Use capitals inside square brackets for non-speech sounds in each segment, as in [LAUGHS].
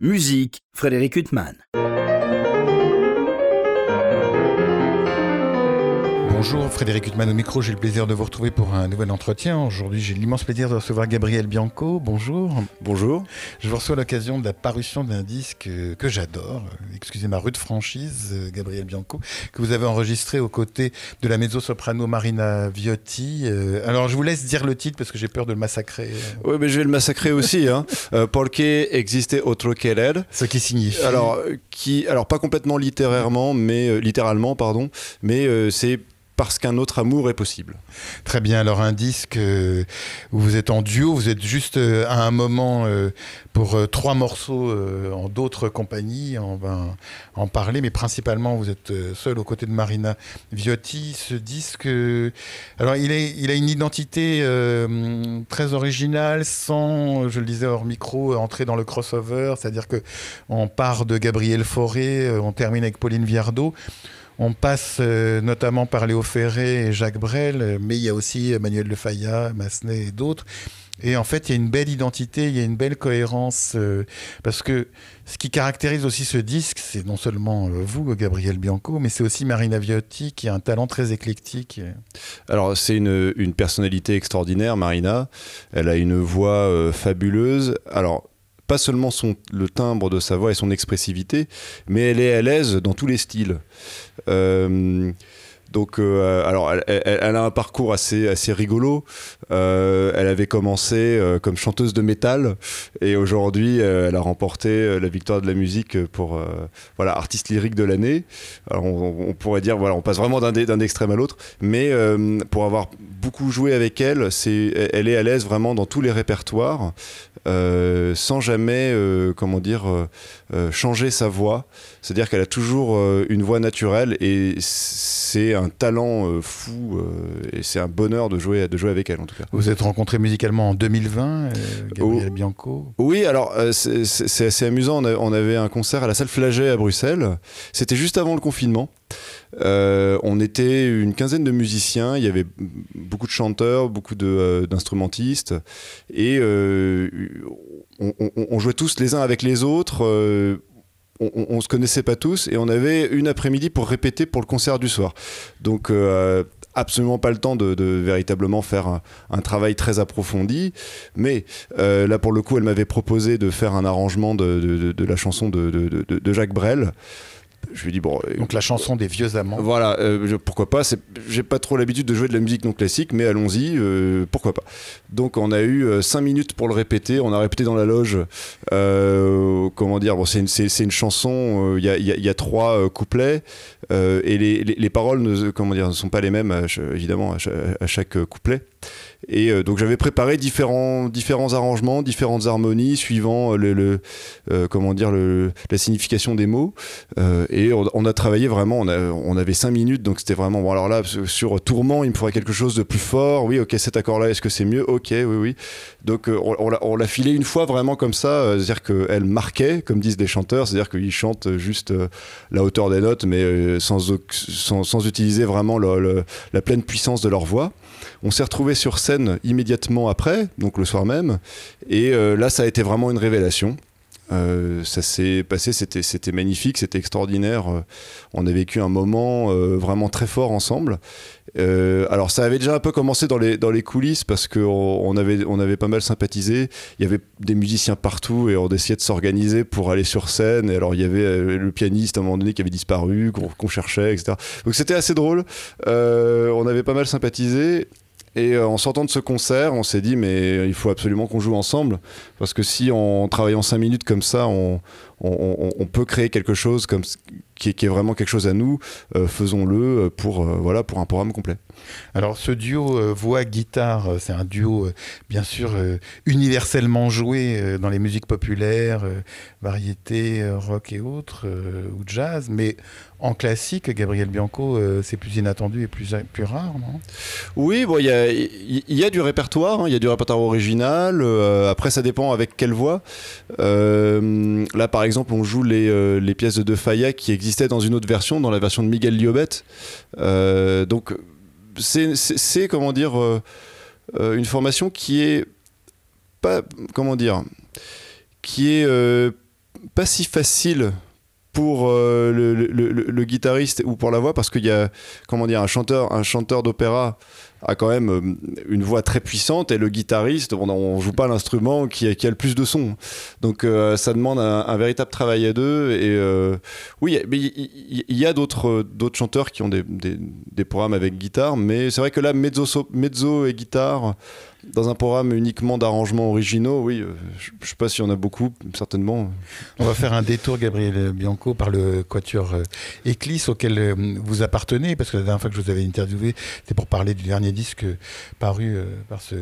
Musique, Frédéric Huttman. Bonjour, Frédéric Huttman au micro. J'ai le plaisir de vous retrouver pour un nouvel entretien. Aujourd'hui, j'ai l'immense plaisir de recevoir Gabriel Bianco. Bonjour. Bonjour. Je vous reçois à l'occasion de la parution d'un disque que j'adore. Excusez ma rude franchise, euh, Gabriel Bianco, que vous avez enregistré aux côtés de la mezzo-soprano Marina Viotti. Euh, alors, je vous laisse dire le titre parce que j'ai peur de le massacrer. Oui, mais je vais le massacrer aussi. Hein. [LAUGHS] Euh, Porque existe otro querer? Ce qui signifie. Alors, qui, alors pas complètement littérairement, mais littéralement, pardon, mais c'est parce qu'un autre amour est possible. Très bien, alors un disque euh, où vous êtes en duo, vous êtes juste euh, à un moment euh, pour trois morceaux en d'autres compagnies, on va en parler, mais principalement vous êtes seul aux côtés de Marina Viotti. Ce disque, alors il, est, il a une identité très originale, sans, je le disais hors micro, entrer dans le crossover, c'est-à-dire que on part de Gabriel Fauré, on termine avec Pauline Viardot. On passe euh, notamment par Léo Ferré et Jacques Brel, mais il y a aussi Emmanuel Le Fayat, Massenet et d'autres. Et en fait, il y a une belle identité, il y a une belle cohérence, euh, parce que ce qui caractérise aussi ce disque, c'est non seulement euh, vous, Gabriel Bianco, mais c'est aussi Marina Viotti, qui a un talent très éclectique. Alors, c'est une, une, personnalité extraordinaire, Marina. Elle a une voix fabuleuse. Alors, pas seulement son, le timbre de sa voix et son expressivité, mais elle est à l'aise dans tous les styles. Euh, donc, euh, alors, elle, a un parcours assez, assez rigolo. Euh, elle avait commencé comme chanteuse de métal et aujourd'hui, elle a remporté la victoire de la musique pour voilà artiste lyrique de l'année. On, on, pourrait dire voilà, on passe vraiment d'un extrême à l'autre, mais pour avoir beaucoup joué avec elle, c'est elle est à l'aise vraiment dans tous les répertoires. Euh, sans jamais, euh, comment dire, euh, changer sa voix. C'est-à-dire qu'elle a toujours une voix naturelle et c'est un talent fou et c'est un bonheur de jouer, de jouer avec elle en tout cas. Vous êtes rencontré musicalement en 2020, Gabriel Bianco? Oui, alors c'est assez amusant. On, avait un concert à la salle Flaget à Bruxelles. C'était juste avant le confinement. On était une quinzaine de musiciens, il y avait beaucoup de chanteurs, beaucoup d'instrumentistes, et on, jouait tous les uns avec les autres. Euh, on, ne se connaissait pas tous et on avait une après-midi pour répéter pour le concert du soir. Donc euh, absolument pas le temps de, véritablement faire un, travail très approfondi. Mais euh, là, pour le coup, elle m'avait proposé de faire un arrangement de, la chanson de, Jacques Brel je lui dis bon. Euh, Donc la chanson des vieux amants. Voilà, euh, pourquoi pas. J'ai pas trop l'habitude de jouer de la musique non classique, mais allons-y, euh, pourquoi pas. Donc on a eu 5 minutes pour le répéter. On a répété dans la loge. comment dire Bon, c'est une, une, chanson. Il y, y, a, trois couplets et les, les, paroles ne, comment dire, ne sont pas les mêmes, évidemment, à chaque couplet. Et euh, donc j'avais préparé différents, différents arrangements, différentes harmonies suivant euh, le, euh, comment dire la signification des mots. et on, a travaillé vraiment. On, avait cinq minutes, donc c'était vraiment bon. Alors là, sur tourment, il me faudrait quelque chose de plus fort. Oui, ok, cet accord-là, est-ce que c'est mieux? Ok, oui, oui. Donc on, on l'a filé une fois vraiment comme ça, c'est-à-dire qu'elle marquait, comme disent les chanteurs, c'est-à-dire qu'ils chantent juste la hauteur des notes, mais sans, sans, sans utiliser vraiment la pleine puissance de leur voix. On s'est retrouvé sur scène immédiatement après, donc le soir même, et euh, là ça a été vraiment une révélation. Euh, ça s'est passé, c'était, magnifique, c'était extraordinaire. Euh, on a vécu un moment vraiment très fort ensemble. alors ça avait déjà un peu commencé dans les, coulisses parce qu'on on avait pas mal sympathisé. Il y avait des musiciens partout et on essayait de s'organiser pour aller sur scène. Et alors il y avait le pianiste à un moment donné qui avait disparu, qu'on, qu'on cherchait, etc. Donc c'était assez drôle. on avait pas mal sympathisé. Et euh, en sortant de ce concert, on s'est dit, mais il faut absolument qu'on joue ensemble. Parce que si en travaillant 5 minutes comme ça, on, on, peut créer quelque chose comme, qui, est vraiment quelque chose à nous, euh, faisons-le pour, euh, voilà, pour un programme complet. Alors ce duo voix-guitare, c'est un duo bien sûr universellement joué dans les musiques populaires, variété, rock et autres, ou jazz, mais en classique, Gabriel Bianco, c'est plus inattendu et plus, plus rare, non? Oui, bon, il y a, y a, du répertoire, hein, il y a du répertoire original, après ça dépend avec quelle voix. là par exemple, on joue euh, les, pièces de De Falla qui existaient dans une autre version, dans la version de Miguel Liobet. Euh, donc, c'est, comment dire, euh, une formation qui est pas, comment dire, qui est pas si facile pour euh, le- le guitariste ou pour la voix parce qu'il y a comment dire un chanteur un chanteur d'opéra a quand même euh, une voix très puissante et le guitariste on, on joue pas l'instrument qui qui a le plus de son donc euh, ça demande un, véritable travail à deux et euh, oui mais il y, a d'autres chanteurs qui ont des, des, des programmes avec guitare mais c'est vrai que là mezzo, mezzo et guitare dans un programme uniquement d'arrangements originaux oui euh, je, je sais pas s'il y en a beaucoup certainement. On va faire un détour, Gabriel Bianco, par le quatuor euh, Eclisse auquel euh, vous appartenez, parce que la dernière fois que je vous avais interviewé, c'était pour parler du dernier disque euh, paru euh, par ce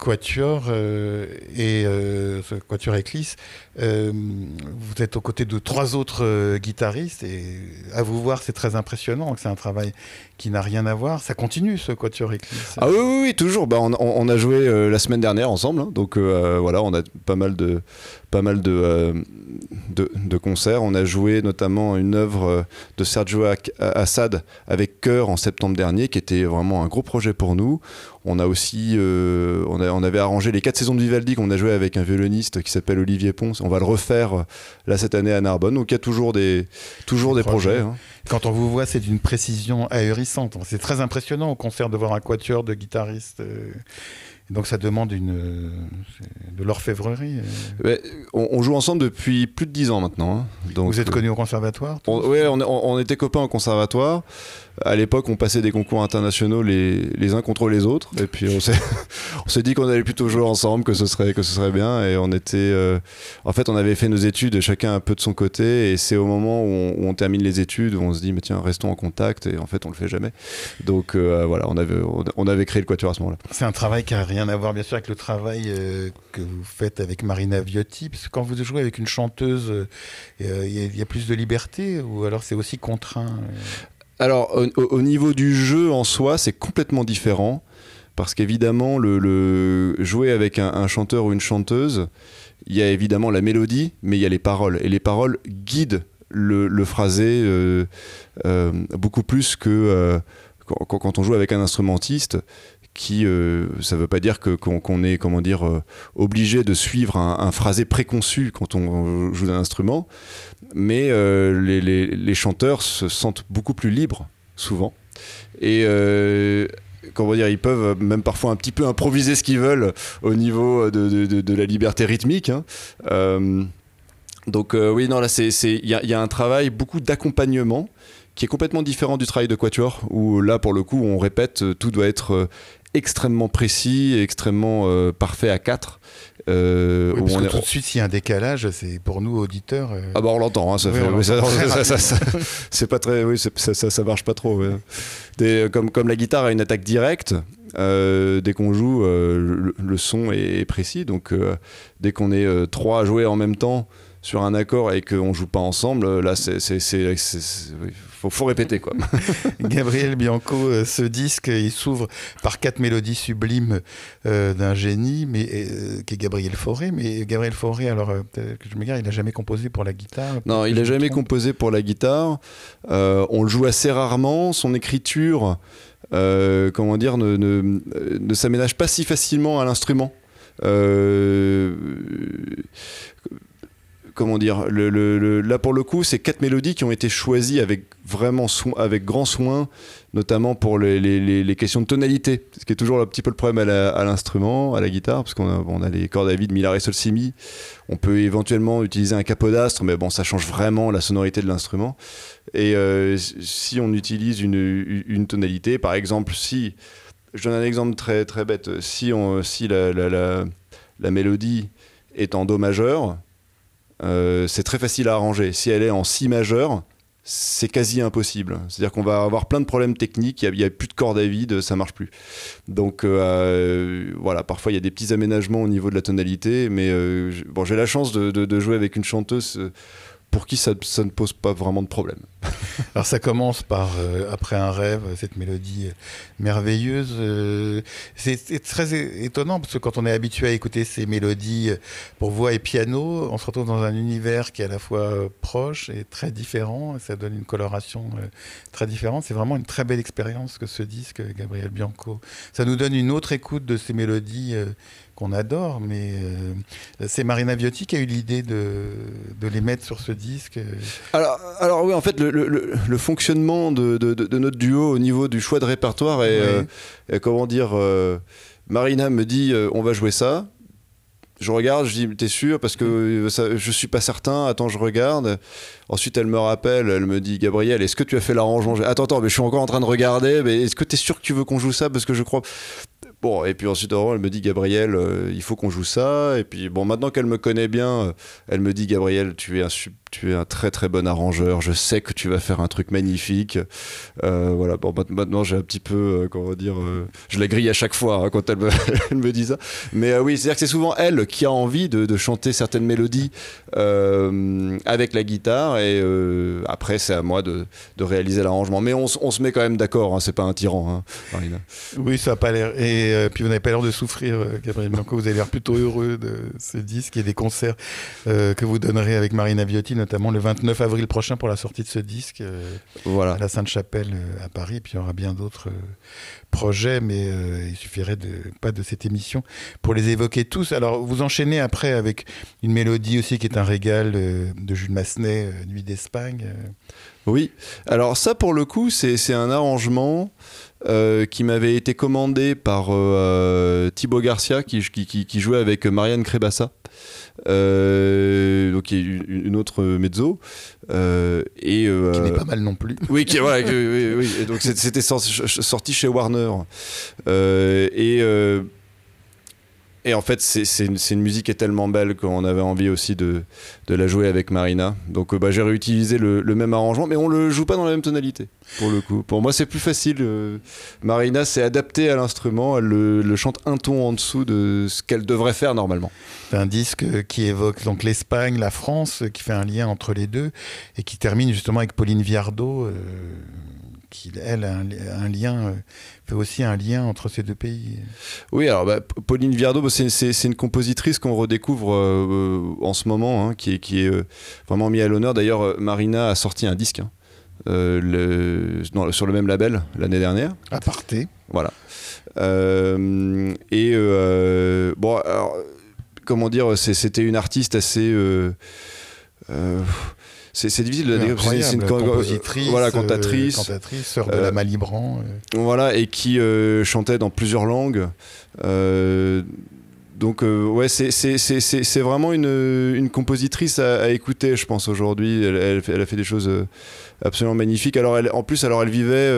quatuor euh, et euh, ce quatuor Eclisse. Euh, vous êtes aux côtés de trois autres euh, guitaristes et à vous voir, c'est très impressionnant. C'est un travail qui n'a rien à voir. Ça continue, ce quatuor Eclisse. Ah oui, toujours. Bah, on, a joué euh, la semaine dernière ensemble, hein. donc euh, voilà, on a pas mal de, pas mal de, euh, de, concerts. On a joué notamment une œuvre euh, de Sergio Assad avec Chœur en septembre dernier, qui était vraiment un gros projet pour nous. On a aussi, euh, on, a- on avait arrangé les quatre saisons de Vivaldi qu'on a joué avec un violoniste qui s'appelle Olivier Ponce. On va le refaire euh, là cette année à Narbonne. Donc il y a toujours des, toujours Des projets. hein. Quand on vous voit, c'est d'une précision ahurissante. C'est très impressionnant au concert de voir un quatuor de guitaristes. euh, Donc ça demande une, de l'orfèvrerie. on, on joue ensemble depuis plus de dix ans maintenant. hein. Donc, Vous êtes euh, connu au conservatoire on, on- on était copains au conservatoire. À l'époque, on passait des concours internationaux les, uns contre les autres. Et puis, [LAUGHS] on s'est, dit qu'on allait plutôt jouer ensemble, que ce serait, que ce serait bien. Et on était. euh, en fait, on avait fait nos études, chacun un peu de son côté. Et c'est au moment où on, termine les études où on se dit, mais tiens, restons en contact. Et en fait, on le fait jamais. Donc, euh, voilà, on avait, on, avait créé le Quatuor à ce moment-là. C'est un travail qui n'a rien à voir, bien sûr, avec le travail euh, que vous faites avec Marina Viotti. Parce que quand vous jouez avec une chanteuse, il y, a- plus de liberté ou alors c'est aussi contraint Alors, au, au- au niveau du jeu en soi, c'est complètement différent. Parce qu'évidemment, le, jouer avec un, chanteur ou une chanteuse, il y a évidemment la mélodie, mais il y a les paroles. Et les paroles guident le, phrasé euh, euh, beaucoup plus que euh, quand on joue avec un instrumentiste qui, euh, ça veut pas dire qu'on est, comment dire, euh, obligé de suivre un, phrasé préconçu quand on joue d'un instrument, mais euh, les, chanteurs se sentent beaucoup plus libres, souvent. Et comment dire, ils peuvent même parfois un petit peu improviser ce qu'ils veulent au niveau de, la liberté rythmique. hein. Donc oui, non, là, c'est c'est- il y, a- y a un travail beaucoup d'accompagnement qui est complètement différent du travail de quatuor, où là, pour le coup, on répète, tout doit être extrêmement précis, et extrêmement euh, parfait à quatre. Euh, Oui, où parce on que est- tout de suite, s'il y a un décalage, c'est pour nous, auditeurs. euh, ah bah on l'entend, hein, ça Oui, c'est pas très, oui, marche pas trop. ouais. Des- comme, comme la guitare a une attaque directe, euh, dès qu'on joue, le, le son est, précis. Donc dès qu'on est trois à jouer en même temps sur un accord et qu'on joue pas ensemble, euh, là c'est, faut, faut répéter quoi. [LAUGHS] Gabriel Bianco, euh, ce disque, il s'ouvre par quatre mélodies sublimes euh, d'un génie, mais euh, qui est Gabriel Fauré. Mais Gabriel Fauré, alors euh, que je me gare, il n'a jamais composé pour la guitare. Non, il Je a me jamais composé pour la guitare. Euh, on le joue assez rarement. Son écriture, euh, comment dire, ne, ne, ne s'aménage pas si facilement à l'instrument. Euh, comment dire Là, pour le coup, c'est quatre mélodies qui ont été choisies avec vraiment avec grand soin, notamment pour les, questions de tonalité, ce qui est toujours un petit peu le problème à l'instrument, à, la guitare, parce qu'on a, on a les cordes à vide, mi, la, ré, sol, si, mi. On peut éventuellement utiliser un capodastre, mais bon, ça change vraiment la sonorité de l'instrument. Et euh, si on utilise une, tonalité, par exemple, si je donne un exemple très très bête, si on, si la- la mélodie est en do majeur, euh, c'est très facile à arranger. Si elle est en si majeur, c'est quasi impossible. C'est-à-dire qu'on va avoir plein de problèmes techniques, il n'y a, plus de cordes à vide, ça marche plus. Donc euh, voilà, parfois il y a des petits aménagements au niveau de la tonalité, mais euh, bon, j'ai la chance de, jouer avec une chanteuse euh, pour qui ça, ne pose pas vraiment de problème. [LAUGHS] Alors ça commence par euh, Après un rêve, cette mélodie euh, merveilleuse. Euh, c'est très étonnant parce que quand on est habitué à écouter ces mélodies pour voix et piano, on se retrouve dans un univers qui est à la fois proche et très différent. Et ça donne une coloration très différente. C'est vraiment une très belle expérience que ce disque, Gabriel Bianco. Ça nous donne une autre écoute de ces mélodies qu'on adore, mais euh, c'est Marina Viotti qui a eu l'idée de, de, les mettre sur ce disque. Alors, alors oui, en fait, le, le, fonctionnement de, de, notre duo au niveau du choix de répertoire est, euh, comment dire, euh, Marina me dit on va jouer ça. Je regarde, je dis t'es sûr? Parce que ça, je suis pas certain. Attends, je regarde. Ensuite, elle me rappelle, elle me dit Gabriel, est-ce que tu as fait l'arrangement? Attends, attends, mais je suis encore en train de regarder. Mais est-ce que tu es sûr que tu veux qu'on joue ça? Parce que je crois. Bon, et puis ensuite, elle me dit Gabriel, euh, il faut qu'on joue ça. Et puis, bon, maintenant qu'elle me connaît bien, euh, elle me dit Gabriel, tu es un tu es un très très bon arrangeur, je sais que tu vas faire un truc magnifique. Euh, voilà, bon, maintenant j'ai un petit peu, euh, comment dire, je la grille à chaque fois hein, quand elle me, [LAUGHS] dit ça. Mais oui, c'est-à-dire que c'est souvent elle qui a envie de, chanter certaines mélodies avec la guitare et après c'est à moi de, de réaliser l'arrangement. Mais on, on, se met quand même d'accord, hein, c'est pas un tyran, hein. Oui, ça a pas l'air. Puis vous n'avez pas l'air de souffrir, Gabriel Blanco, vous avez l'air plutôt heureux de ce disque et des concerts que vous donnerez avec Marina Viotti notamment le 29 avril prochain pour la sortie de ce disque euh, voilà. à la Sainte-Chapelle euh, à Paris. Puis il y aura bien d'autres euh, projets, mais il suffirait de, pas de cette émission pour les évoquer tous. Alors vous enchaînez après avec une mélodie aussi qui est un régal de Jules Massenet, Nuit d'Espagne. Oui, alors ça pour le coup c'est un arrangement qui m'avait été commandé par Thibaut Garcia qui, qui, qui, jouait avec Marianne Crébassa. Euh, donc une autre mezzo euh, et euh, qui n'est pas mal non plus. Oui, qui, [LAUGHS] oui, oui, Et donc c'était sorti chez Warner et et en fait, c'est une, musique qui est tellement belle qu'on avait envie aussi de, la jouer avec Marina. Donc bah, j'ai réutilisé le, même arrangement, mais on le joue pas dans la même tonalité, pour le coup. Pour moi, c'est plus facile. Euh, Marina s'est adaptée à l'instrument, elle le, chante un ton en dessous de ce qu'elle devrait faire normalement. C'est un disque qui évoque donc l'Espagne, la France, qui fait un lien entre les deux, et qui termine justement avec Pauline Viardot. Euh, qui, elle, a un, lien, euh, fait aussi un lien entre ces deux pays. Oui, alors bah, Pauline Viardot, bah, c'est une compositrice qu'on redécouvre euh, en ce moment, hein, qui est, qui est euh, vraiment mise à l'honneur. D'ailleurs, Marina a sorti un disque hein, le, sur le même label l'année dernière. Aparté. Voilà. et bon, alors, comment dire, c'était une artiste assez c'est difficile de dire. C'est une compositrice, voilà, cantatrice, euh, cantatrice sœur de la euh, Malibran. Euh. Voilà, et qui chantait dans plusieurs langues. donc ouais, c'est vraiment une, une compositrice à, écouter, je pense aujourd'hui. Elle, elle, a fait des choses absolument magnifiques. Alors elle, en plus, alors elle vivait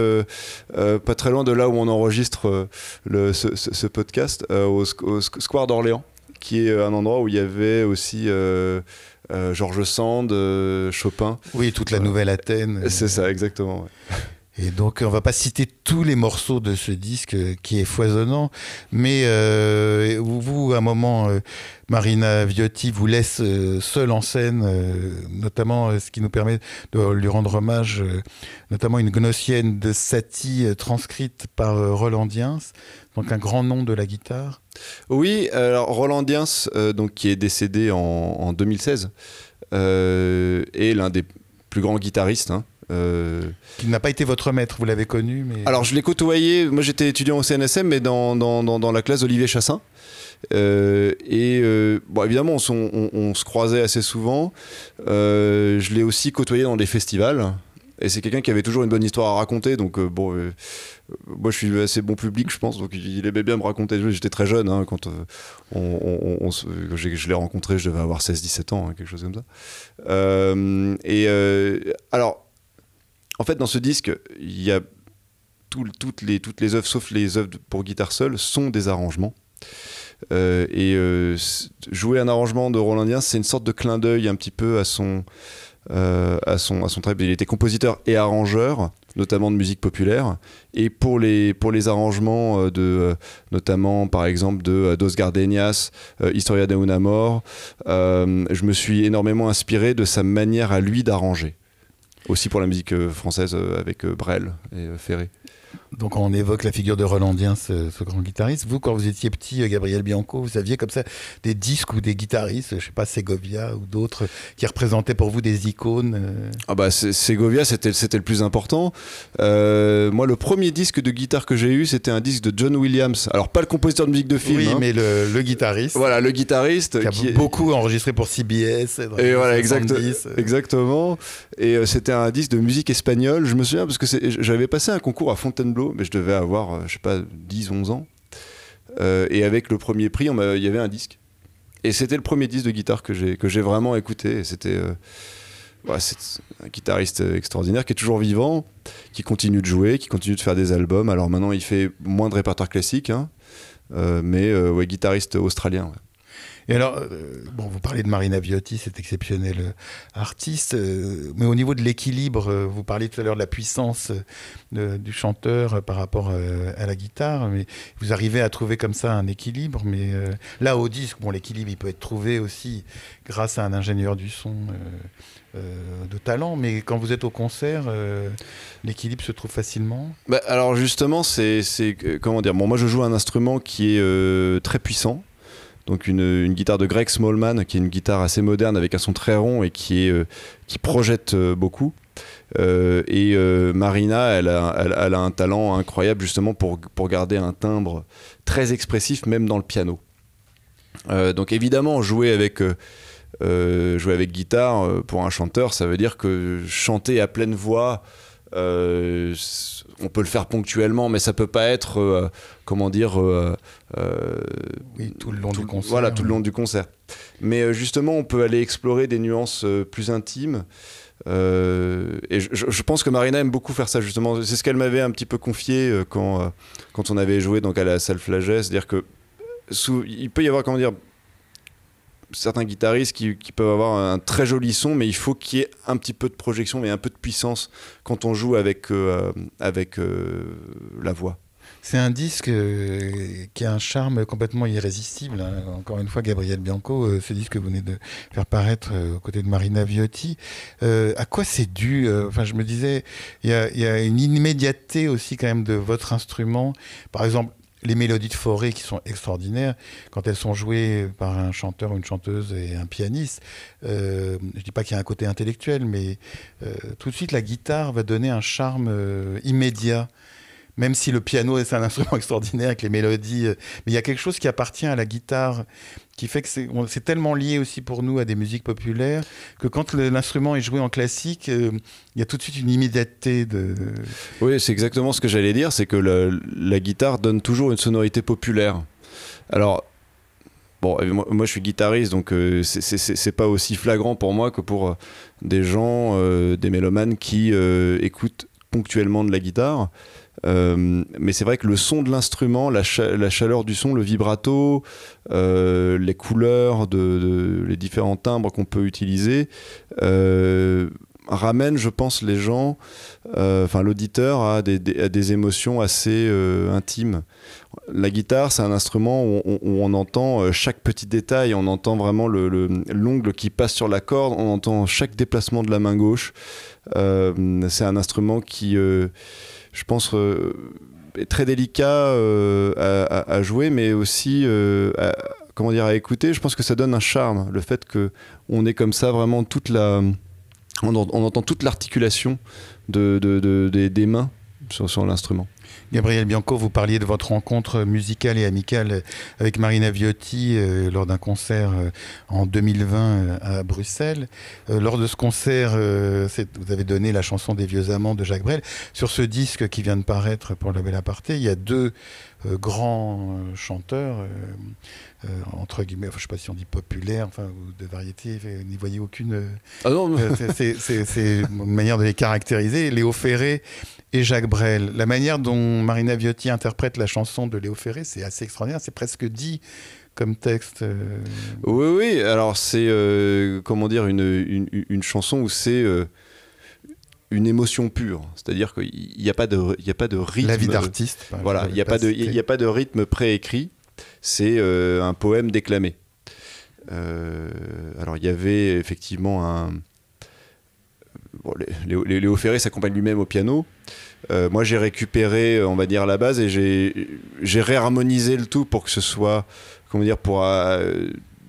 pas très loin de là où on enregistre le, ce, podcast, au, au, Square d'Orléans, qui est un endroit où il y avait aussi euh, Georges Sand, euh, Chopin. Oui, toute la nouvelle Athènes. C'est ça, exactement. Et donc, on va pas citer tous les morceaux de ce disque qui est foisonnant, mais euh, vous, à un moment, Marina Viotti vous laisse seule en scène, notamment ce qui nous permet de lui rendre hommage, notamment une gnossienne de Satie transcrite par Roland Diens, donc un grand nom de la guitare. Oui, alors Roland Diens, euh, donc, qui est décédé en, 2016, euh, est l'un des plus grands guitaristes. Hein, euh. Qui n'a pas été votre maître, vous l'avez connu mais... Alors je l'ai côtoyé, moi j'étais étudiant au CNSM, mais dans, dans, dans, la classe d'Olivier Chassin. et bon, évidemment, on, on, se croisait assez souvent. je l'ai aussi côtoyé dans des festivals. Et c'est quelqu'un qui avait toujours une bonne histoire à raconter. Donc, euh, bon, euh, moi, je suis assez bon public, je pense. Donc, il aimait bien me raconter. J'étais très jeune hein, quand euh, on, je l'ai rencontré. Je devais avoir 16-17 ans, hein, quelque chose comme ça. et alors, en fait, dans ce disque, il y a toutes, les, toutes les œuvres, sauf les œuvres pour guitare seule, sont des arrangements. et jouer un arrangement de Roland Diens, c'est une sorte de clin d'œil un petit peu à son, euh, à, son, à son travail. Il était compositeur et arrangeur, notamment de musique populaire. Et pour les, pour les arrangements euh, de, euh, notamment par exemple de Dos Gardenias, Historia de un amor, je me suis énormément inspiré de sa manière à lui d'arranger. aussi pour la musique française avec Brel et Ferré. Donc on évoque la figure de Rolandien, ce, ce, grand guitariste. Vous, quand vous étiez petit, Gabriel Bianco, vous aviez comme ça des disques ou des guitaristes, je sais pas, Segovia ou d'autres, qui représentaient pour vous des icônes euh Ah bah Segovia, c'était c'était le plus important. Euh, moi, le premier disque de guitare que j'ai eu, c'était un disque de John Williams. Alors pas le compositeur de musique de film. Oui, hein. mais le, le, guitariste. Voilà, le guitariste qui a beaucoup enregistré pour CBS. Et voilà, exact, exactement. Et euh, c'était un disque de musique espagnole. Je me souviens parce que j'avais passé un concours à Fontainebleau, mais je devais avoir, euh, je sais pas, 10, 11 ans. Euh, et avec le premier prix, il y avait un disque. Et c'était le premier disque de guitare que j'ai vraiment écouté. C'était c'est un guitariste extraordinaire qui est toujours vivant, qui continue de jouer, qui continue de faire des albums. Alors maintenant, il fait moins de répertoire classique, hein, mais ouais, guitariste australien. Et alors, euh, bon, vous parlez de Marina Viotti, cet exceptionnel euh, artiste, euh, mais au niveau de l'équilibre, vous parliez tout à l'heure de la puissance du chanteur par rapport à la guitare, mais vous arrivez à trouver comme ça un équilibre, mais là au disque, bon, l'équilibre il peut être trouvé aussi grâce à un ingénieur du son. de talent, mais quand vous êtes au concert, l'équilibre se trouve facilement? Bah, Alors justement, c'est comment dire? Bon, moi je joue un instrument qui est très puissant, donc une, guitare de Greg Smallman, qui est une guitare assez moderne avec un son très rond et qui, est, euh, qui projette euh, beaucoup. Euh, et Marina, elle a, elle, a, un talent incroyable justement pour, pour garder un timbre très expressif, même dans le piano. donc évidemment, jouer avec, jouer avec guitare pour un chanteur, ça veut dire que chanter à pleine voix, on peut le faire ponctuellement, mais ça peut pas être, euh, comment dire, euh, euh, tout le long du concert. Voilà, tout le long du concert. Mais justement, on peut aller explorer des nuances plus intimes. et je, pense que Marina aime beaucoup faire ça justement. C'est ce qu'elle m'avait un petit peu confié quand, quand on avait joué donc à la salle Flagey, c'est-à-dire que il peut y avoir comment dire certains guitaristes qui, peuvent avoir un très joli son, mais il faut qu'il y ait un petit peu de projection et un peu de puissance quand on joue avec, euh, avec euh, la voix. C'est un disque euh, qui a un charme complètement irrésistible. Hein. Encore une fois, Gabriel Bianco, ce disque que vous venez de faire paraître aux côtés de Marina Viotti. à quoi c'est dû Enfin, je me disais, il y, y, a une immédiateté aussi quand même de votre instrument. Par exemple, les mélodies de forêt qui sont extraordinaires, quand elles sont jouées par un chanteur, une chanteuse et un pianiste, euh, je ne dis pas qu'il y a un côté intellectuel, mais euh, tout de suite la guitare va donner un charme euh, immédiat même si le piano est un [LAUGHS] instrument extraordinaire avec les mélodies, euh, mais il y a quelque chose qui appartient à la guitare qui fait que c'est tellement lié aussi pour nous à des musiques populaires que quand l'instrument est joué en classique, euh, il y a tout de suite une immédiateté de. Oui, c'est exactement ce que j'allais dire, c'est que la, guitare donne toujours une sonorité populaire. Alors. Bon, moi, je suis guitariste, donc euh, c'est pas aussi flagrant pour moi que pour des gens, des mélomanes qui écoutent ponctuellement de la guitare. Euh, mais c'est vrai que le son de l'instrument, la, chaleur du son, le vibrato, euh, les couleurs, de, les différents timbres qu'on peut utiliser, euh, ramènent, je pense, les gens, enfin l'auditeur, à des, émotions assez intimes. La guitare, c'est un instrument où on, entend chaque petit détail, on entend vraiment l'ongle le, qui passe sur la corde, on entend chaque déplacement de la main gauche. c'est un instrument qui je pense, euh, très délicat euh, à, jouer, mais aussi euh, à, comment dire, à écouter. Je pense que ça donne un charme, le fait que on est comme ça vraiment toute la, on, entend toute l'articulation de, des, mains sur, sur l'instrument. Gabriel Bianco, vous parliez de votre rencontre musicale et amicale avec Marina Viotti euh, lors d'un concert euh, en 2020 euh, à Bruxelles. lors de ce concert, vous avez donné la chanson des vieux amants de Jacques Brel. Sur ce disque qui vient de paraître pour la Belle Aparté, il y a deux grands chanteurs, entre guillemets, je ne sais pas si on dit populaire, enfin, ou de variété, n'y voyez aucune. Ah non, c'est une manière de les caractériser. Léo Ferré et Jacques Brel. La manière dont Marina Viotti interprète la chanson de Léo Ferré, c'est assez extraordinaire. C'est presque dit comme texte. Euh. Oui, oui. Alors, c'est, euh, comment dire, une, une, chanson où c'est euh, une émotion pure. C'est-à-dire qu'il n'y a, pas de, il a pas de rythme. La vie d'artiste. Voilà, il n'y a, pas de, il a pas de rythme préécrit. C'est un poème déclamé. alors, il y avait effectivement un bon, Léo, Léo Ferré s'accompagne lui-même au piano. moi, j'ai récupéré, on va dire, la base et j'ai réharmonisé le tout pour que ce soit, comment dire, pour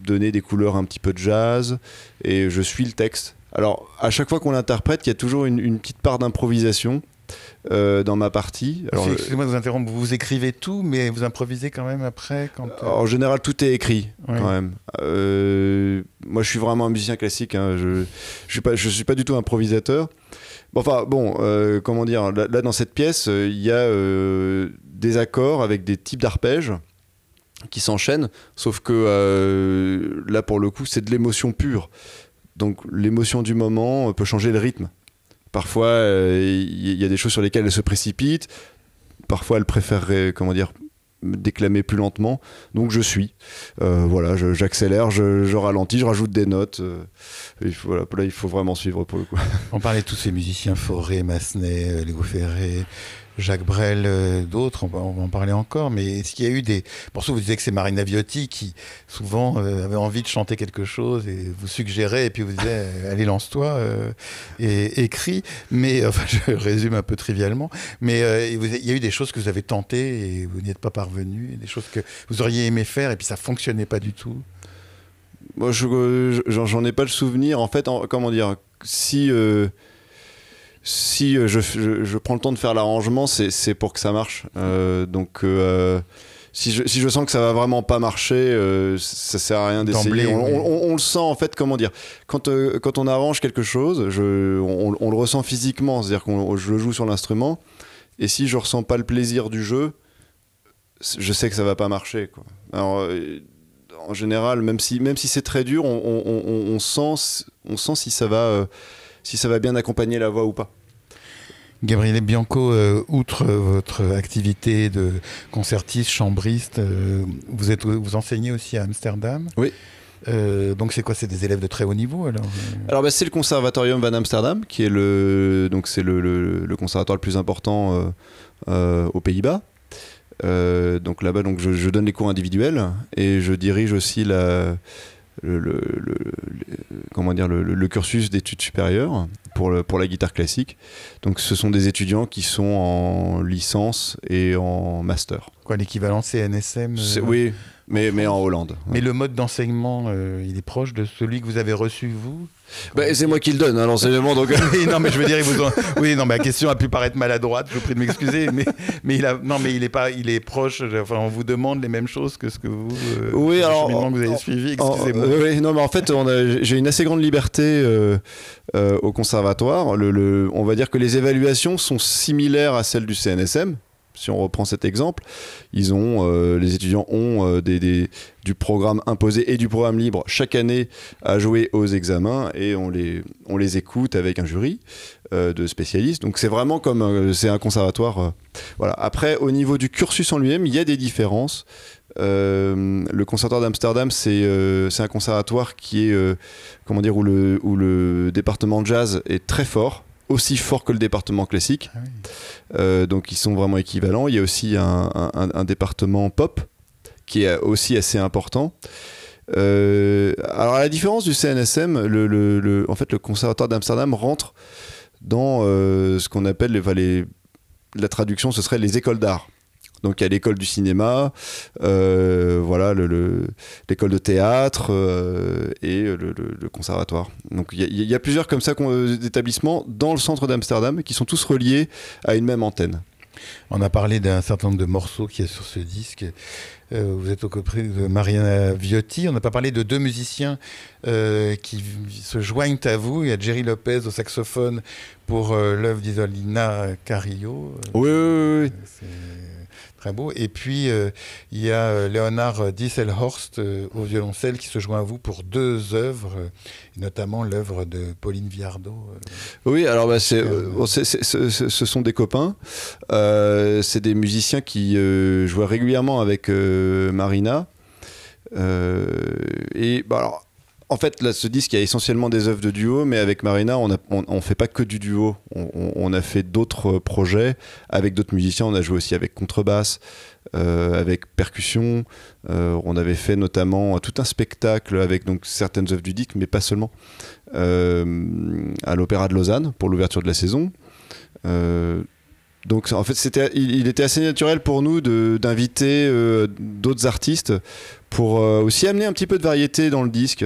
donner des couleurs un petit peu de jazz. Et je suis le texte. Alors, à chaque fois qu'on l'interprète, il y a toujours une petite part d'improvisation. Euh, dans ma partie. Excusez-moi de vous interrompre, vous écrivez tout, mais vous improvisez quand même après quand, euh, En général, tout est écrit quand même. Euh, moi, je suis vraiment un musicien classique, hein. je ne suis, pas, je suis pas du tout improvisateur. enfin, bon, comment dire, là, là, dans cette pièce, il y a des accords avec des types d'arpèges qui s'enchaînent, sauf que là, pour le coup, c'est de l'émotion pure. Donc, l'émotion du moment peut changer le rythme. Parfois, il euh, y, a des choses sur lesquelles elle se précipite. Parfois, elle préférerait, comment dire, déclamer plus lentement. Donc je suis. Euh, voilà, j'accélère, je, ralentis, je rajoute des notes. Euh, voilà, là, il faut vraiment suivre pour le coup. On parlait de tous ces musiciens, Forêt, Massenet, Léo Ferré, Jacques Brel, euh, d'autres, on, va en parler encore, mais est-ce qu'il y a eu des morceaux, vous disiez que c'est Marina Viotti qui souvent euh, avait envie de chanter quelque chose et vous suggérait et puis vous disiez euh, [LAUGHS] allez lance-toi et écris, mais [LAUGHS] enfin je résume un peu trivialement, mais il y a eu des choses que vous avez tentées et vous n'y êtes pas parvenu, des choses que vous auriez aimé faire et puis ça fonctionnait pas du tout? Moi, j'en ai pas le souvenir. En fait, comment dire, si si euh, je, prends le temps de faire l'arrangement, c'est pour que ça marche. Euh, donc, euh, si, je, sens que ça va vraiment pas marcher, ça sert à rien d'essayer. On, le sent en fait, comment dire Quand, quand on arrange quelque chose, on, le ressent physiquement, c'est-à-dire que je joue sur l'instrument, et si je ressens pas le plaisir du jeu, je sais que ça va pas marcher. Quoi. Alors, en général, même si, même si c'est très dur, on, sent, on sent si ça va si ça va bien accompagner la voix ou pas. Gabriele Bianco, euh, outre votre activité de concertiste, chambriste, euh, vous, êtes, vous enseignez aussi à Amsterdam. Oui. Euh, donc c'est quoi C'est des élèves de très haut niveau alors Alors bah, c'est le Conservatorium van Amsterdam qui est le donc c'est le, le, conservatoire le plus important aux Pays-Bas. donc là-bas donc je, je, donne les cours individuels et je dirige aussi la le, comment dire, le, cursus d'études supérieures pour, pour la guitare classique. Donc ce sont des étudiants qui sont en licence et en master. Quoi, l'équivalent CNSM euh, Oui, mais, mais en Hollande. Mais le mode d'enseignement, euh, il est proche de celui que vous avez reçu, vous bah, c'est moi qui le donne, hein, l'enseignement. Donc... [LAUGHS] oui, non, mais je veux dire, vous oui, non, mais la question a pu paraître maladroite. Je vous prie de m'excuser, mais, mais il a, non, mais il est pas, il est proche. Enfin, on vous demande les mêmes choses que ce que vous. Euh, oui, alors. que vous avez suivi. Excusez-moi. oui, non, mais en fait, j'ai une assez grande liberté euh, au conservatoire. Le, le, on va dire que les évaluations sont similaires à celles du CNSM si on reprend cet exemple, ils ont, euh, les étudiants ont euh, du programme imposé et du programme libre chaque année à jouer aux examens et on les, on les écoute avec un jury euh, de spécialistes. Donc c'est vraiment comme c'est un conservatoire. voilà. Après, au niveau du cursus en lui-même, il y a des différences. le conservatoire d'Amsterdam, c'est un conservatoire qui est, comment dire, où le, où le département jazz est très fort aussi fort que le département classique. Ah euh, donc ils sont vraiment équivalents. Il y a aussi un, département pop qui est aussi assez important. Euh, alors à la différence du CNSM, le, en fait le conservatoire d'Amsterdam rentre dans euh, ce qu'on appelle les, la traduction, ce serait les écoles d'art. Donc il y a l'école du cinéma, euh, voilà, l'école de théâtre euh, et le, conservatoire. Donc il y, a plusieurs comme ça euh, d'établissements dans le centre d'Amsterdam qui sont tous reliés à une même antenne. On a parlé d'un certain nombre de morceaux qui est sur ce disque. vous êtes au côté de Mariana Viotti. On n'a pas parlé de deux musiciens qui se joignent à vous. Il y a Jerry Lopez au saxophone pour l'œuvre d'Isolina Carillo. Oui, oui, oui. Très beau. Et puis, euh, il y a euh, Léonard Disselhorst euh, au violoncelle qui se joint à vous pour deux œuvres, notamment l'œuvre de Pauline Viardot. oui, alors bah, c'est, ce sont des copains. c'est des musiciens qui jouent régulièrement avec Marina. et bah, alors, en fait, là, ce disque, il y a essentiellement des œuvres de duo, mais avec Marina, on ne fait pas que du duo. On, a fait d'autres projets avec d'autres musiciens. On a joué aussi avec contrebasse, euh, avec percussion. Euh, on avait fait notamment tout un spectacle avec donc certaines œuvres du disque, mais pas seulement, euh, à l'Opéra de Lausanne pour l'ouverture de la saison. donc en fait, il, était assez naturel pour nous d'inviter d'autres artistes pour aussi amener un petit peu de variété dans le disque.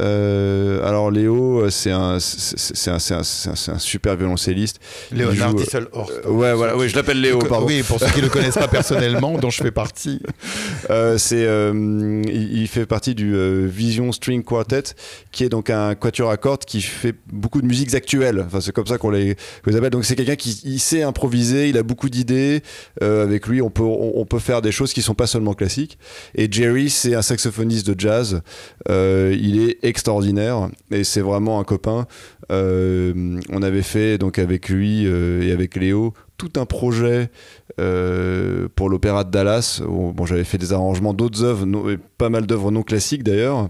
Euh, alors Léo, c'est un, c'est un, un, un, super violoncelliste. Léonard Dissel euh, ouais, voilà, oui, je l'appelle Léo, pardon. Oui, pour ceux qui ne le connaissent pas personnellement, dont je fais partie. [LAUGHS] Euh, c'est, il, fait partie du Vision String Quartet, qui est donc un quatuor à cordes qui fait beaucoup de musiques actuelles. Enfin, c'est comme ça qu'on les, les, appelle. Donc c'est quelqu'un qui il sait improviser, il a beaucoup d'idées. avec lui, on peut, on, peut faire des choses qui sont pas seulement classiques. Et Jerry, c'est un saxophoniste de jazz. il est extraordinaire et c'est vraiment un copain. Euh, on avait fait donc avec lui euh, et avec Léo tout un projet euh, pour l'opéra de Dallas. bon, j'avais fait des arrangements d'autres œuvres, pas mal d'œuvres non classiques d'ailleurs.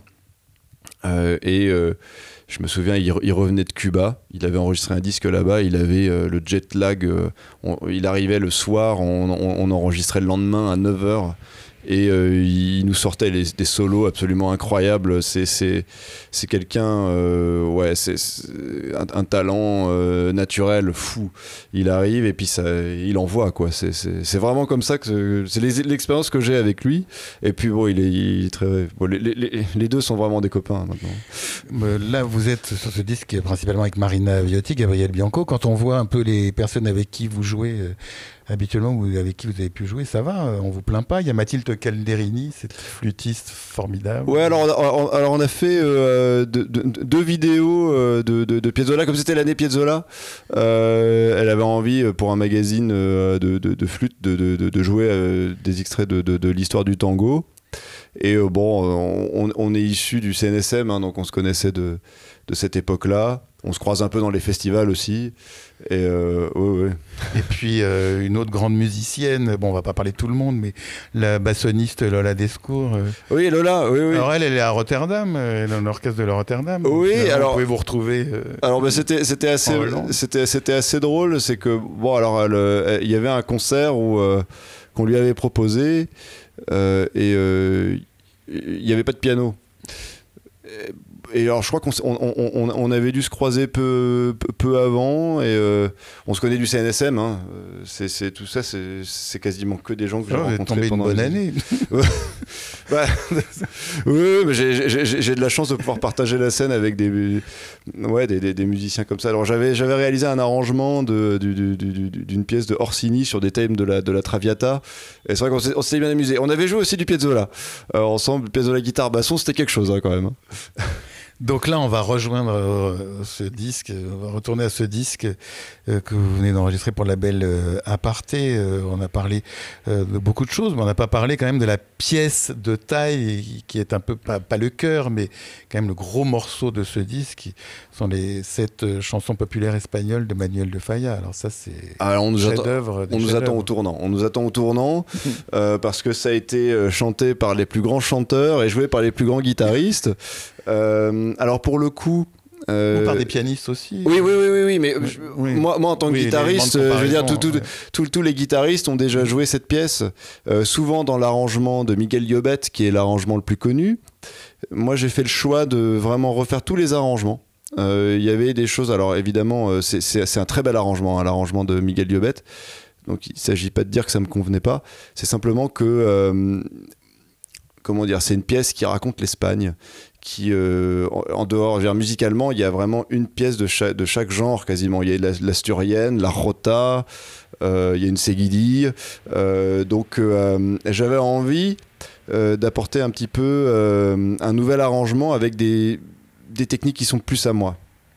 et je me souviens, il, revenait de Cuba, il avait enregistré un disque là-bas, il avait le jet lag, il arrivait le soir, on, on, enregistrait le lendemain à 9h et euh, il nous sortait des solos absolument incroyables. C'est quelqu'un, euh, ouais, c'est un, talent euh, naturel fou. Il arrive et puis ça, il envoie quoi. C'est vraiment comme ça que c'est l'expérience que j'ai avec lui. Et puis bon, il est, très, les, deux sont vraiment des copains maintenant. Là, vous êtes sur ce disque principalement avec Marina Viotti, Gabriel Bianco. Quand on voit un peu les personnes avec qui vous jouez habituellement avec qui vous avez pu jouer, ça va, euh, on vous plaint pas. Il y a Mathilde Calderini, cette flûtiste formidable. Ouais, alors, on, alors on a fait euh, deux, vidéos euh, de, de, Piazzolla, comme c'était l'année Piazzolla. elle avait envie pour un magazine de, flûte de, jouer des extraits de, l'histoire du tango. Et bon, on, est issu du CNSM, hein, donc on se connaissait de, cette époque-là. On se croise un peu dans les festivals aussi. Et, euh, et puis euh, une autre grande musicienne, bon on va pas parler de tout le monde, mais la bassoniste Lola Descours. Euh. Oui Lola, oui, oui. Alors elle, elle est à Rotterdam, elle est dans l'orchestre de Rotterdam. Oui, alors. Vous pouvez vous retrouver. alors bah, c'était c'était assez c'était c'était assez drôle, c'est que bon alors il y avait un concert où qu'on lui avait proposé et il n'y avait pas de piano et alors je crois qu'on on, avait dû se croiser peu, peu avant et euh, on se connaît du CNSM. Hein. Euh, c'est, tout ça, c'est, quasiment que des gens que j'ai oh, rencontrés pendant une bonne année. [LAUGHS] [LAUGHS] oui, mais j'ai, de la chance de pouvoir partager la scène avec des, ouais, des, des, musiciens comme ça. Alors j'avais, j'avais réalisé un arrangement de, d'une pièce de Orsini sur des thèmes de la, de la Traviata. Et c'est vrai qu'on s'est, bien amusé. On avait joué aussi du Piazzolla euh, ensemble, Piazzolla guitare basson, c'était quelque chose hein, quand même. Donc là, on va rejoindre euh, ce disque, on va retourner à ce disque euh, que vous venez d'enregistrer pour la belle euh, Aparté. on a parlé de beaucoup de choses, mais on n'a pas parlé quand même de la pièce de taille qui est un peu pas, le cœur, mais quand même le gros morceau de ce disque, sont les sept chansons populaires espagnoles de Manuel de Falla. Alors ça, c'est on nous attend, on nous attend au tournant. On nous attend au tournant [LAUGHS] parce que ça a été chanté par les plus grands chanteurs et joué par les plus grands guitaristes. Euh, alors pour le coup, euh... On parle des pianistes aussi. Oui, oui, oui, oui, mais Moi, moi, en tant que guitariste, je veux dire, tous les guitaristes ont déjà joué cette pièce, euh, souvent dans l'arrangement de Miguel Yobet, qui est l'arrangement le plus connu. Moi, j'ai fait le choix de vraiment refaire tous les arrangements. Euh, il y avait des choses, alors évidemment, c'est un très bel arrangement, hein, l'arrangement de Miguel Yobet. Donc il ne s'agit pas de dire que ça ne me convenait pas, c'est simplement que comment dire, c'est une pièce qui raconte l'Espagne, qui, euh, en dehors, musicalement, il y a vraiment une pièce de chaque, genre quasiment. Il y a l'asturienne, la rota, euh, il y a une seguidi. Euh, donc j'avais envie d'apporter un petit peu un nouvel arrangement avec des, des techniques qui sont plus à moi.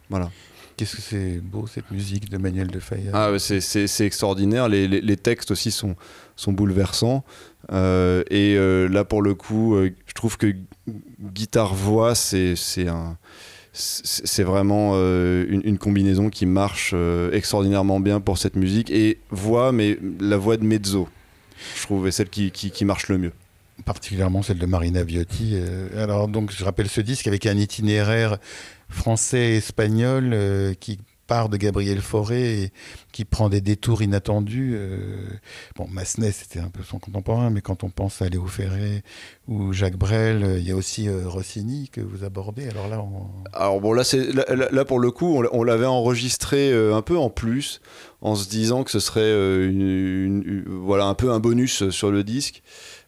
Voilà. Qu'est-ce que c'est beau cette musique de Manuel de Fayette. Ah, c'est extraordinaire. Les, les, les, textes aussi sont, sont bouleversants. Euh, et euh, là, pour le coup, euh, je trouve que guitare-voix, c'est un c'est vraiment une, combinaison qui marche extraordinairement bien pour cette musique. Et voix, mais la voix de mezzo, je trouve, est celle qui, qui, marche le mieux. Particulièrement celle de Marina Viotti. Euh, alors donc je rappelle ce disque avec un itinéraire français-espagnol euh, qui part de Gabriel Fauré et qui prend des détours inattendus. Euh, bon, Massenet, c'était un peu son contemporain, mais quand on pense à Léo Ferré ou Jacques Brel, euh, il y a aussi Rossini que vous abordez. Alors là, Alors bon, là, c'est, là, pour le coup, on, l'avait enregistré un peu en plus, en se disant que ce serait voilà, un peu un bonus sur le disque.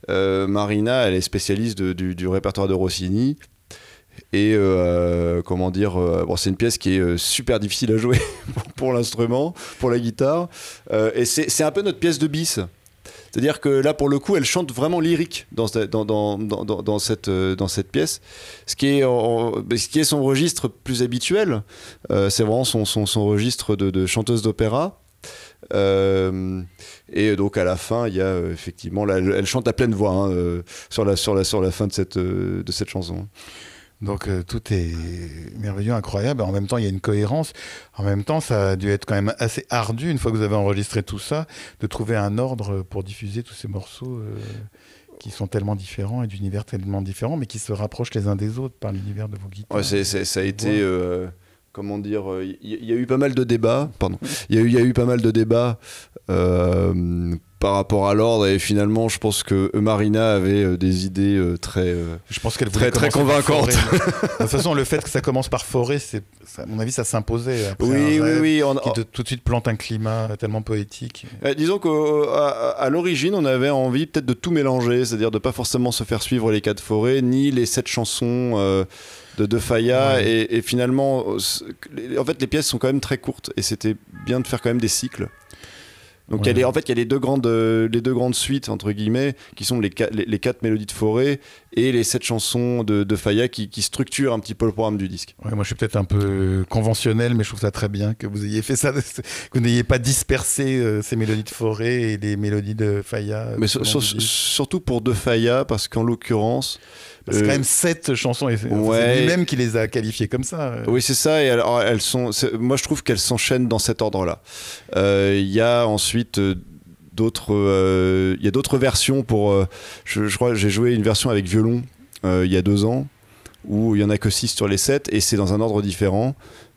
Marina, elle est spécialiste du, répertoire de Rossini. Et euh, comment dire, euh, c'est une pièce qui est euh, super difficile à jouer [LAUGHS] pour l'instrument, pour la guitare. et c'est un peu notre pièce de bis. C'est-à-dire que là, pour le coup, elle chante vraiment lyrique dans, dans, dans, dans cette, cette pièce. Ce qui, est, ce qui est son registre plus habituel, c'est vraiment son, son, son, registre de chanteuse d'opéra. Et donc à la fin, il y a effectivement, elle, chante à pleine voix hein, sur, la, sur, la, sur la fin de cette, de cette chanson. Donc euh, tout est merveilleux, incroyable. En même temps, il y a une cohérence. En même temps, ça a dû être quand même assez ardu, une fois que vous avez enregistré tout ça, de trouver un ordre pour diffuser tous ces morceaux euh, qui sont tellement différents et d'univers tellement différents, mais qui se rapprochent les uns des autres par l'univers de vos guitares. Ouais, ça a été... Euh, comment dire, il y, a eu pas mal de débats, pardon, il y, y, a eu pas mal de débats par rapport à l'ordre et finalement je pense que Marina avait euh, des idées euh, très euh, je pense qu'elle très très convaincantes. [LAUGHS] de toute façon le fait que ça commence par forêt c'est à mon avis ça s'imposait. Oui oui oui on... qui tout de suite plante un climat tellement poétique. Disons qu'à à, l'origine on avait envie peut-être de tout mélanger c'est-à-dire de pas forcément se faire suivre les quatre forêts ni les sept chansons de, de Faya et, et, finalement en fait les pièces sont quand même très courtes et c'était bien de faire quand même des cycles donc il y a en fait, il y a les deux grandes, euh, les deux grandes suites entre guillemets, qui sont les, les, quatre mélodies de forêt et les sept chansons de, de Faya qui, qui, structurent un petit peu le programme du disque. moi, je suis peut-être un peu conventionnel, mais je trouve ça très bien que vous ayez fait ça, [LAUGHS] que vous n'ayez pas dispersé euh, ces mélodies de forêt et les mélodies de Faya. Mais surtout pour de Faya, parce qu'en l'occurrence, c'est quand même sept chansons et c'est lui-même qui les a qualifiées comme ça. Oui, c'est ça. Et alors, elles sont. Moi, je trouve qu'elles s'enchaînent dans cet ordre-là. Euh, il y a ensuite euh, d'autres. Euh, il y a d'autres versions pour. Je, je, crois j'ai joué une version avec violon il y a deux ans où il y en a que six sur les sept et c'est dans un ordre différent.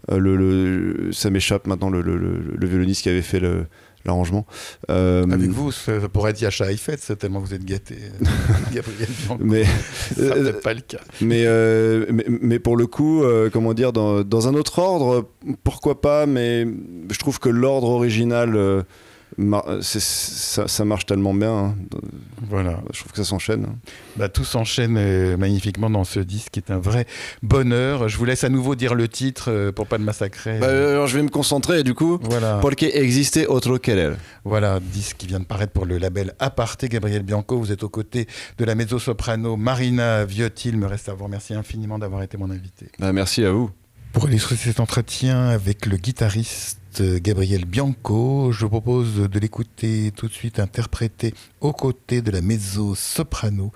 Le, ça m'échappe maintenant le, le, violoniste qui avait fait le l'arrangement. Euh, Avec vous, ça pourrait être Yacha Haïfet, c'est tellement vous êtes gâté, [LAUGHS] Gabriel Mais [LAUGHS] n'est pas le cas. Euh, mais, mais, pour le coup, euh, comment dire, dans, dans, un autre ordre, pourquoi pas, mais je trouve que l'ordre original ça, ça, marche tellement bien. Hein. Voilà. Je trouve que ça s'enchaîne. Bah, tout s'enchaîne euh, magnifiquement dans ce disque qui est un vrai bonheur. Je vous laisse à nouveau dire le titre euh, pour pas le massacrer. Bah, alors je vais me concentrer du coup. Voilà. Porque existe otro querer. Voilà, disque qui vient de paraître pour le label Aparté. Gabriel Bianco, vous êtes aux côtés de la mezzo-soprano Marina Viotti. Il me reste à vous remercier infiniment d'avoir été mon invité. Bah, merci à vous. Pour illustrer cet entretien avec le guitariste Gabriel Bianco. Je vous propose de l'écouter tout de suite interpréter aux côtés de la mezzo-soprano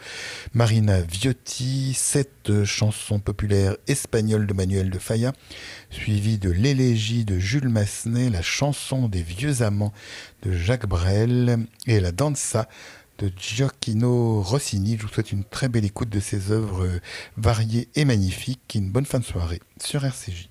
Marina Viotti, cette chanson populaire espagnole de Manuel de Falla, suivie de l'élégie de Jules Massenet, la chanson des vieux amants de Jacques Brel et la danza de Gioacchino Rossini. Je vous souhaite une très belle écoute de ces œuvres variées et magnifiques. Une bonne fin de soirée sur RCJ.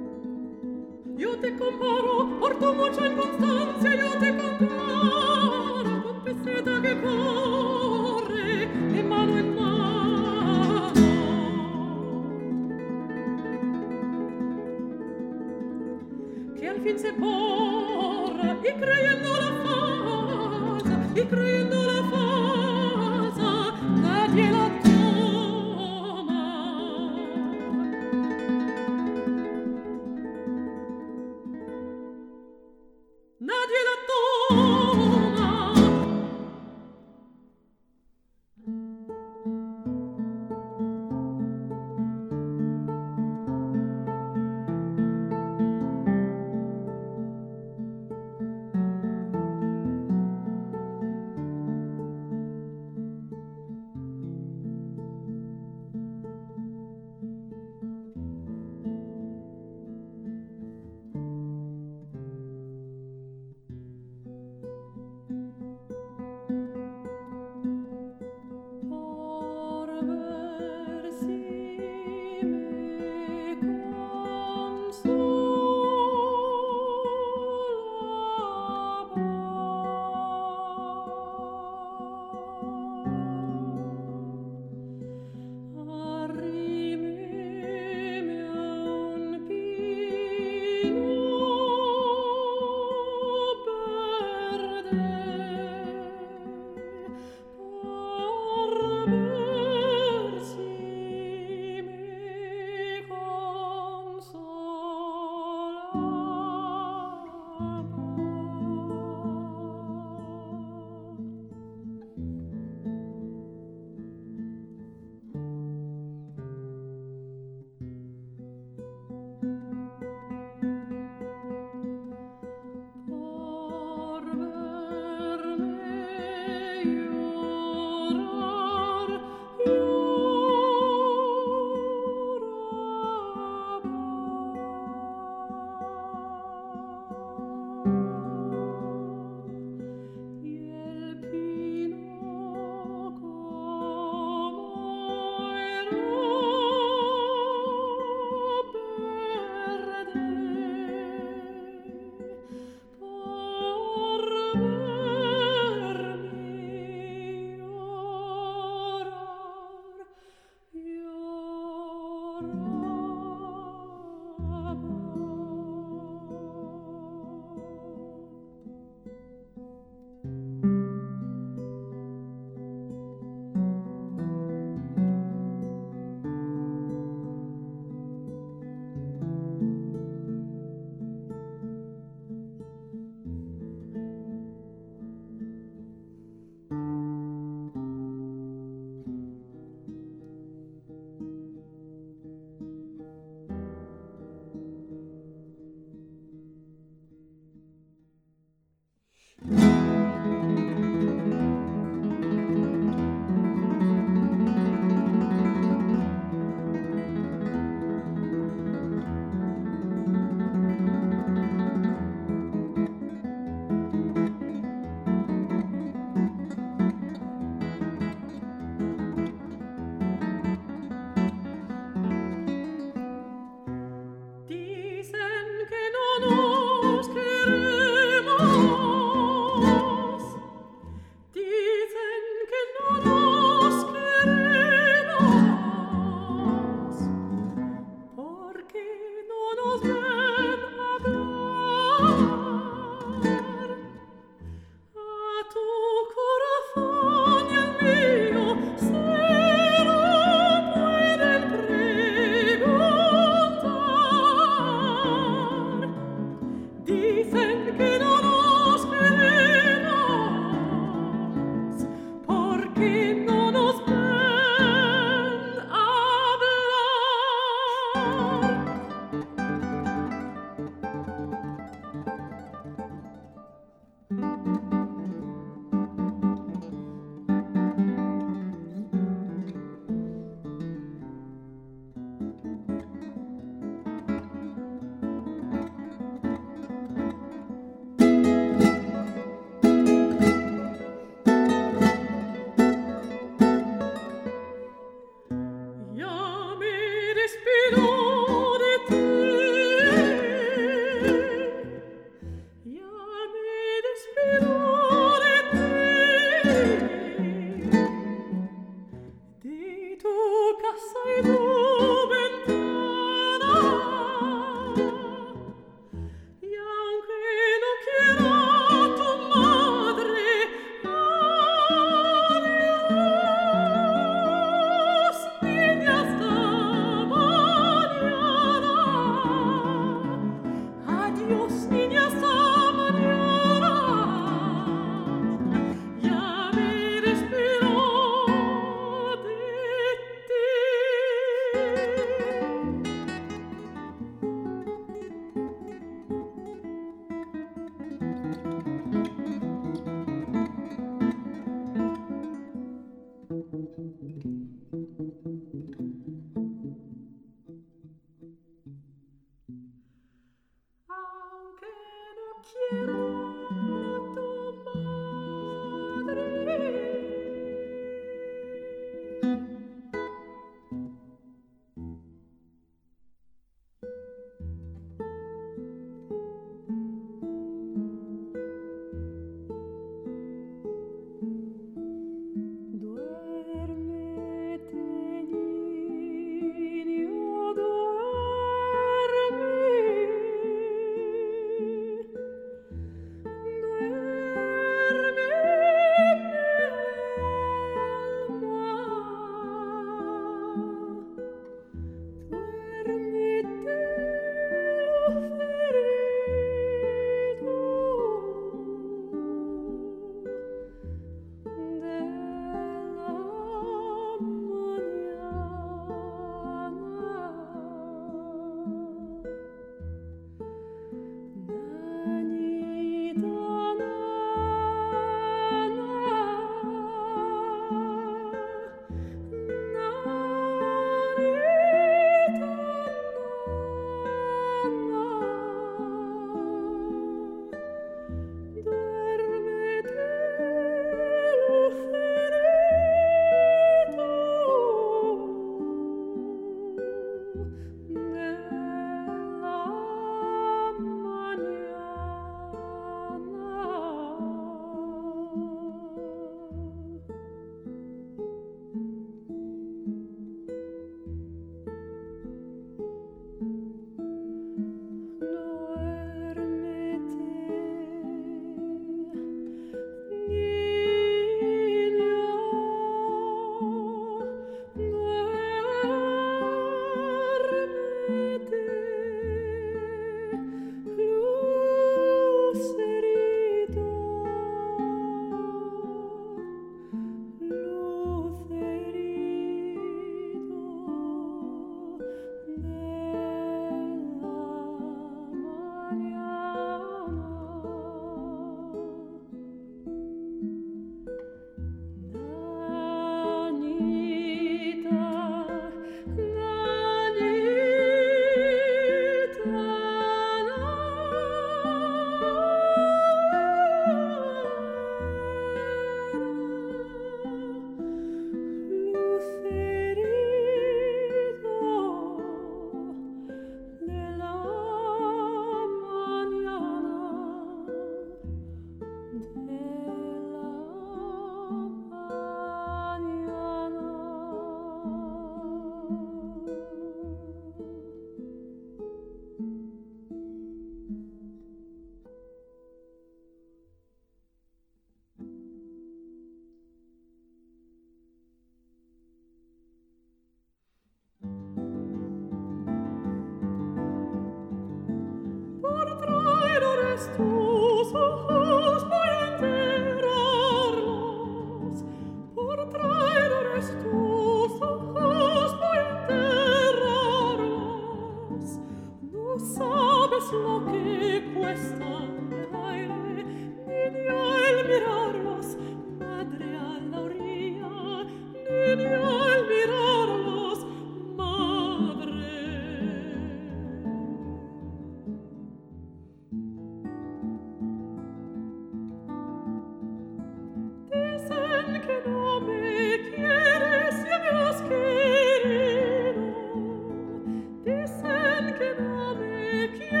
che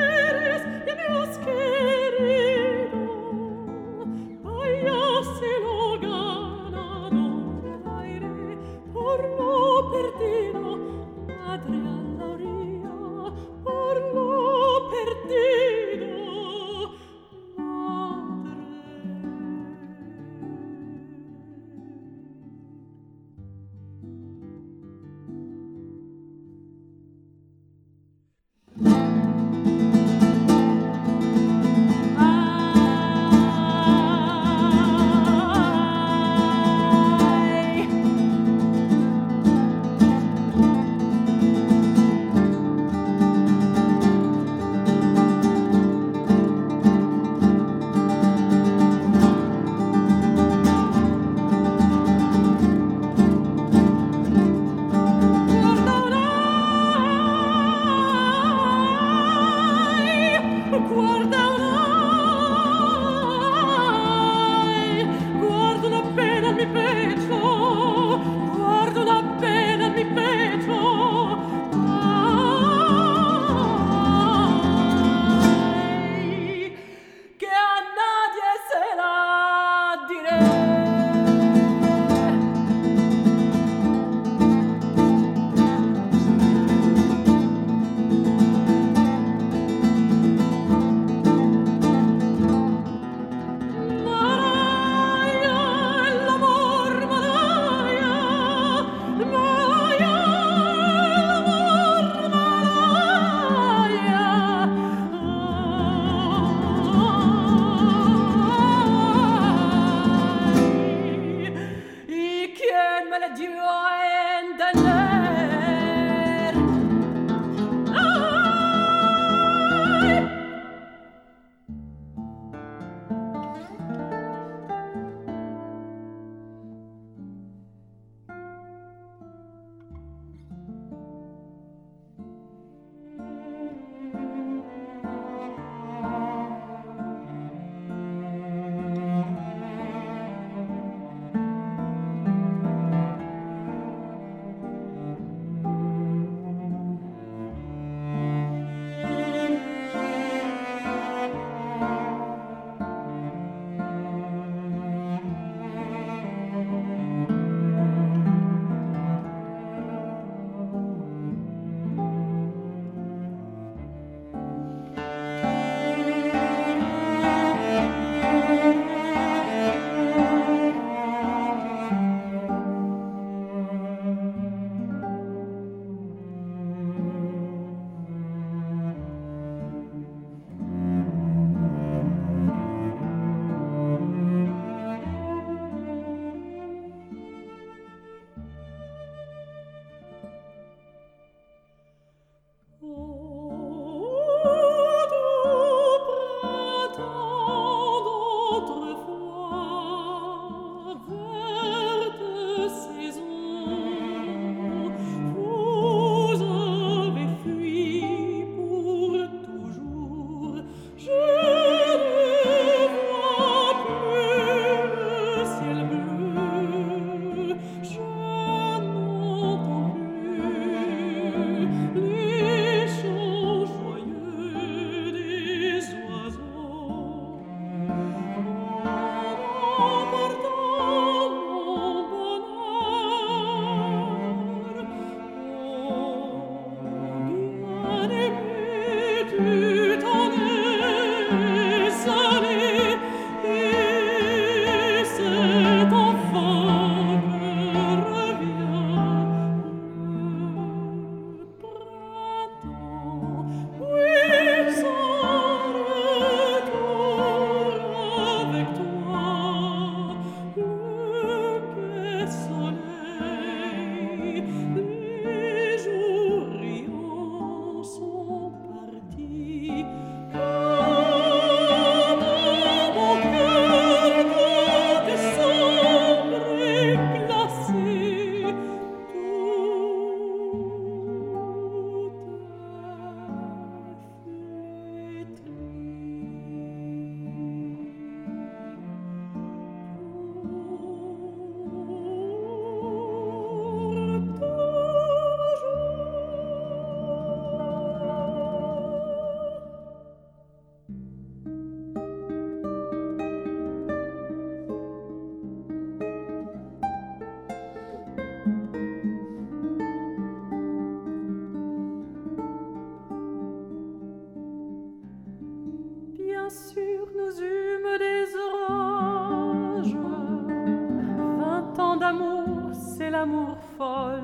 c'est l'amour folle.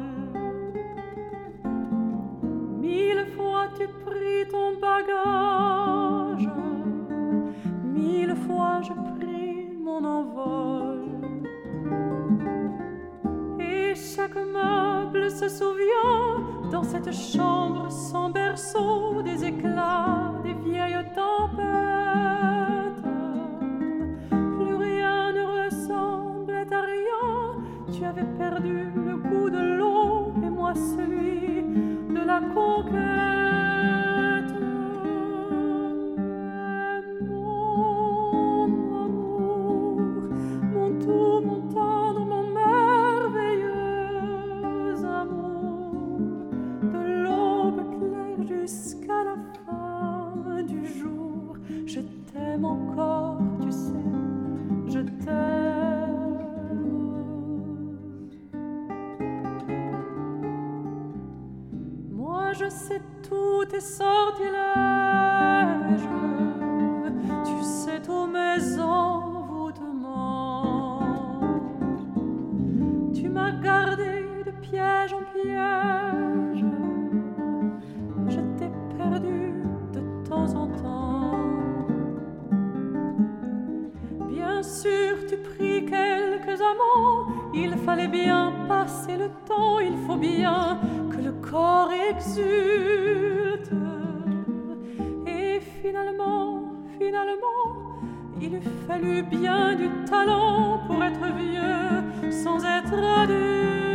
Mille fois tu pris ton bagage, mille fois je pris mon envol. Et chaque meuble se souvient dans cette chambre sans berceau des éclats des vieilles tempêtes. Celui de la conquête. Je sais tous tes sortilèges, tu sais tous mes envoûtements. Tu m'as gardé de piège en piège, je t'ai perdu de temps en temps. Bien sûr, tu pris quelques amants, il fallait bien passer le temps, il faut bien corps exulte. Et finalement, finalement, il eût fallu bien du talent pour être vieux sans être adulte.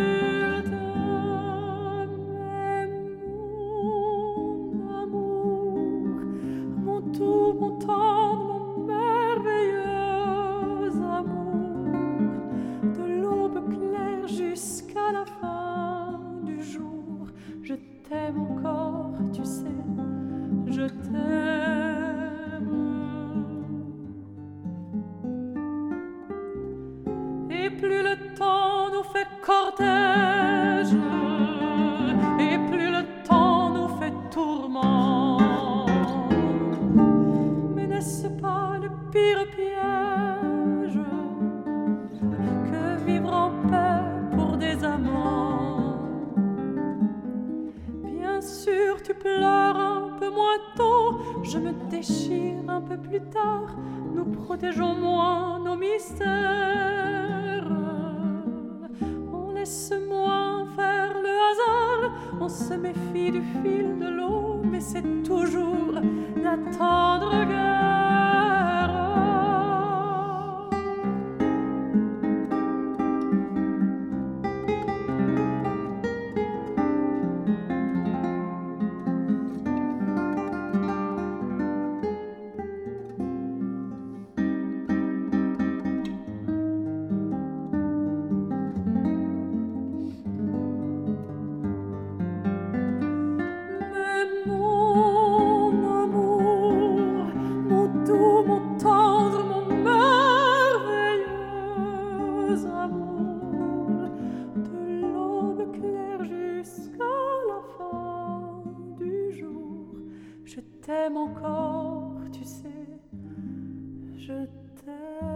Je t'aime encore, tu sais, je t'aime.